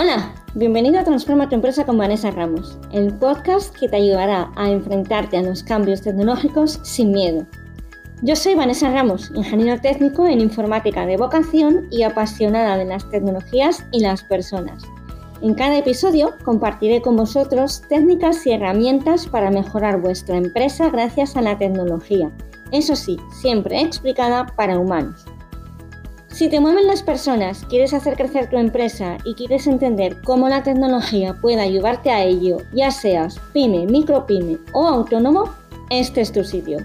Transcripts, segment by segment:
Hola, bienvenido a Transforma tu empresa con Vanessa Ramos, el podcast que te ayudará a enfrentarte a los cambios tecnológicos sin miedo. Yo soy Vanessa Ramos, ingeniero técnico en informática de vocación y apasionada de las tecnologías y las personas. En cada episodio compartiré con vosotros técnicas y herramientas para mejorar vuestra empresa gracias a la tecnología. Eso sí, siempre explicada para humanos. Si te mueven las personas, quieres hacer crecer tu empresa y quieres entender cómo la tecnología puede ayudarte a ello, ya seas pyme, micropyme o autónomo, este es tu sitio.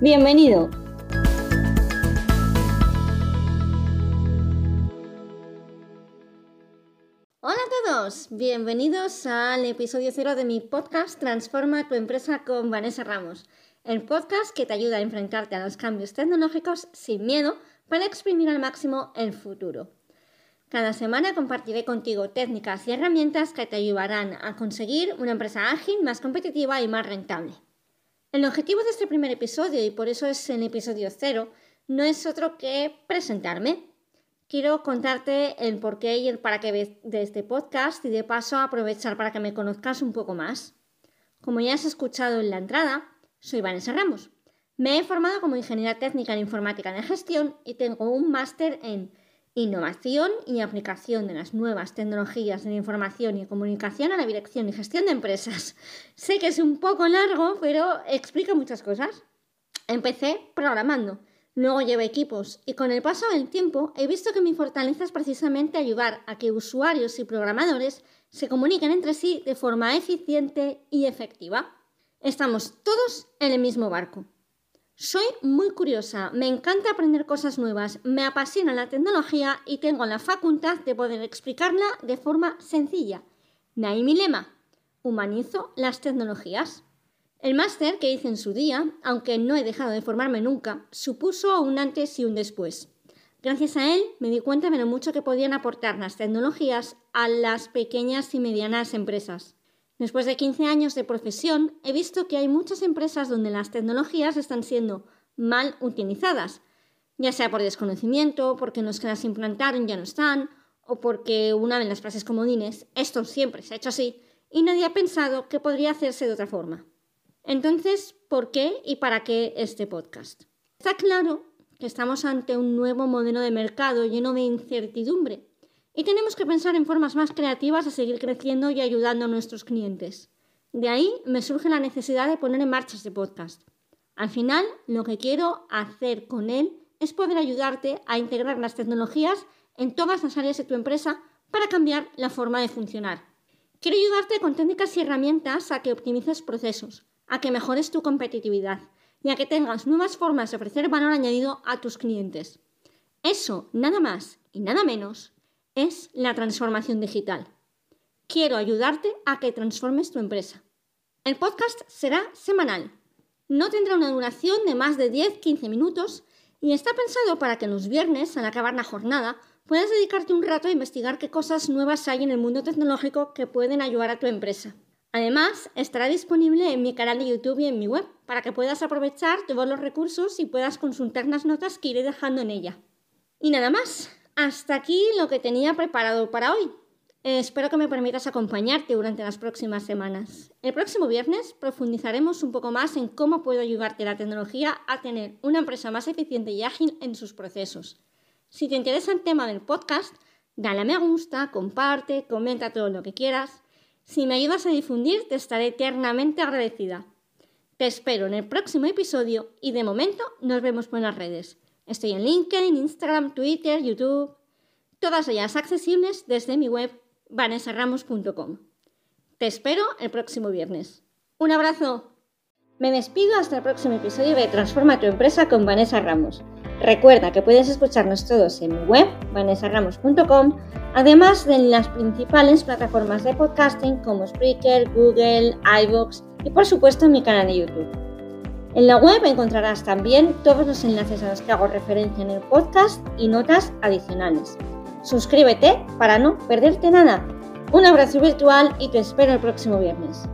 Bienvenido. Hola a todos, bienvenidos al episodio cero de mi podcast Transforma tu empresa con Vanessa Ramos, el podcast que te ayuda a enfrentarte a los cambios tecnológicos sin miedo para exprimir al máximo el futuro. Cada semana compartiré contigo técnicas y herramientas que te ayudarán a conseguir una empresa ágil, más competitiva y más rentable. El objetivo de este primer episodio, y por eso es el episodio cero, no es otro que presentarme. Quiero contarte el porqué y el para qué de este podcast y de paso aprovechar para que me conozcas un poco más. Como ya has escuchado en la entrada, soy Vanessa Ramos me he formado como ingeniera técnica en informática de gestión y tengo un máster en innovación y aplicación de las nuevas tecnologías de información y comunicación a la dirección y gestión de empresas. Sé que es un poco largo, pero explica muchas cosas. Empecé programando, luego llevé equipos y con el paso del tiempo he visto que mi fortaleza es precisamente ayudar a que usuarios y programadores se comuniquen entre sí de forma eficiente y efectiva. Estamos todos en el mismo barco. Soy muy curiosa, me encanta aprender cosas nuevas, me apasiona la tecnología y tengo la facultad de poder explicarla de forma sencilla. De ahí mi lema, humanizo las tecnologías. El máster que hice en su día, aunque no he dejado de formarme nunca, supuso un antes y un después. Gracias a él me di cuenta de lo mucho que podían aportar las tecnologías a las pequeñas y medianas empresas. Después de 15 años de profesión, he visto que hay muchas empresas donde las tecnologías están siendo mal utilizadas, ya sea por desconocimiento, porque los que las implantaron ya no están, o porque una de las frases comodines, esto siempre se ha hecho así, y nadie ha pensado que podría hacerse de otra forma. Entonces, ¿por qué y para qué este podcast? Está claro que estamos ante un nuevo modelo de mercado lleno de incertidumbre y tenemos que pensar en formas más creativas de seguir creciendo y ayudando a nuestros clientes. De ahí me surge la necesidad de poner en marcha este podcast. Al final, lo que quiero hacer con él es poder ayudarte a integrar las tecnologías en todas las áreas de tu empresa para cambiar la forma de funcionar. Quiero ayudarte con técnicas y herramientas a que optimices procesos, a que mejores tu competitividad y a que tengas nuevas formas de ofrecer valor añadido a tus clientes. Eso, nada más y nada menos, es la transformación digital. Quiero ayudarte a que transformes tu empresa. El podcast será semanal. No tendrá una duración de más de 10-15 minutos y está pensado para que los viernes, al acabar la jornada, puedas dedicarte un rato a investigar qué cosas nuevas hay en el mundo tecnológico que pueden ayudar a tu empresa. Además, estará disponible en mi canal de YouTube y en mi web para que puedas aprovechar todos los recursos y puedas consultar las notas que iré dejando en ella. Y nada más, hasta aquí lo que tenía preparado para hoy. espero que me permitas acompañarte durante las próximas semanas. El próximo viernes profundizaremos un poco más en cómo puedo ayudarte la tecnología a tener una empresa más eficiente y ágil en sus procesos. Si te interesa el tema del podcast, dale a me gusta, comparte, comenta todo lo que quieras. Si me ayudas a difundir, te estaré eternamente agradecida. Te espero en el próximo episodio y de momento nos vemos por las redes. Estoy en LinkedIn, Instagram, Twitter, YouTube, todas ellas accesibles desde mi web vanessaramos.com. Te espero el próximo viernes. ¡Un abrazo! Me despido hasta el próximo episodio de Transforma tu empresa con Vanessa Ramos. Recuerda que puedes escucharnos todos en mi web, vanessaramos.com, además de en las principales plataformas de podcasting como Spreaker, Google, iVoox y por supuesto en mi canal de YouTube. En la web encontrarás también todos los enlaces a los que hago referencia en el podcast y notas adicionales. Suscríbete para no perderte nada. Un abrazo virtual y te espero el próximo viernes.